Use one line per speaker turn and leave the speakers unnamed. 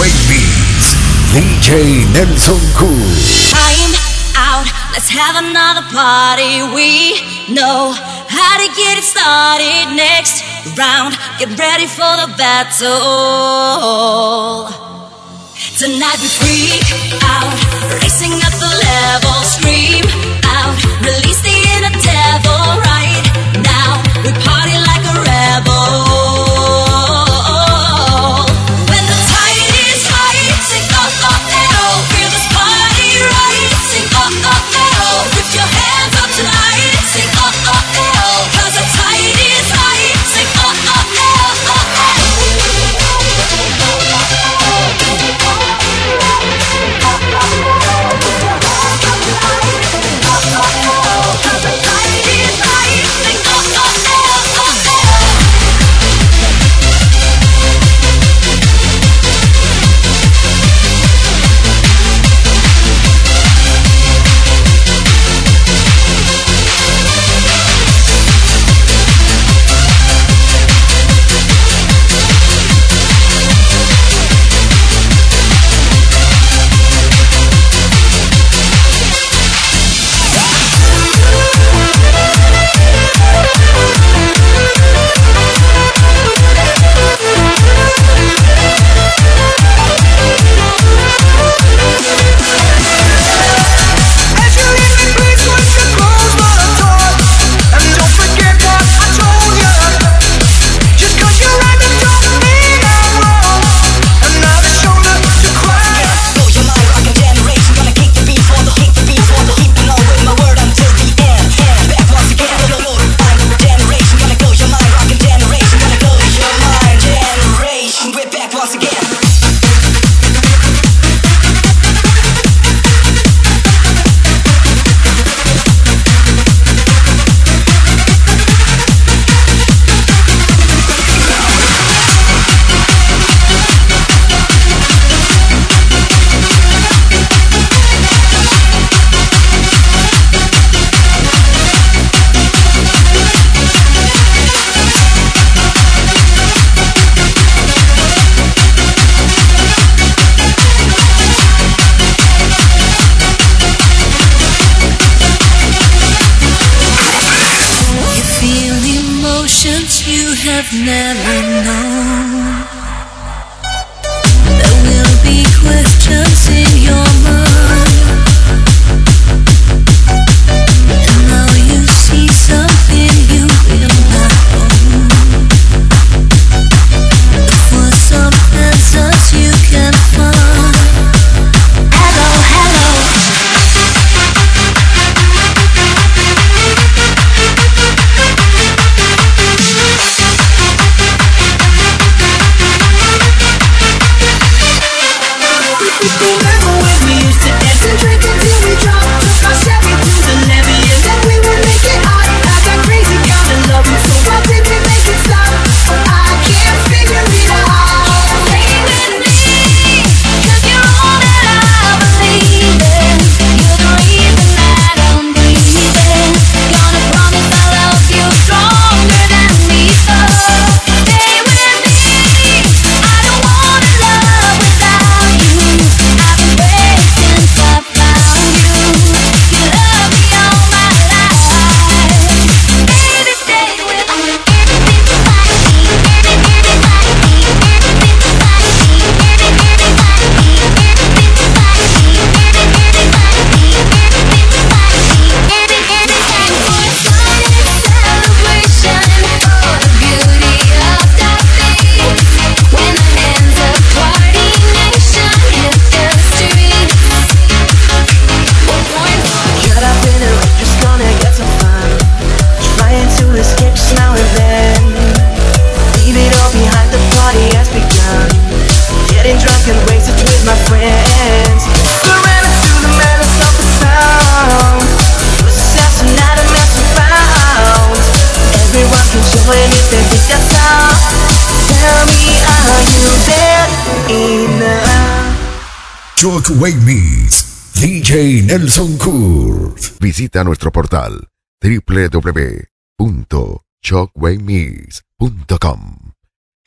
Kuwait beats, DJ Nelson Cruz.
Time out, let's have another party. We know how to get it started. Next round, get ready for the battle. Tonight we freak out, racing up the level, scream out, release the emotions you have never known.
Shockwave Meets DJ Nelson Cruz. Visita nuestro portal www.shockwavemix.com.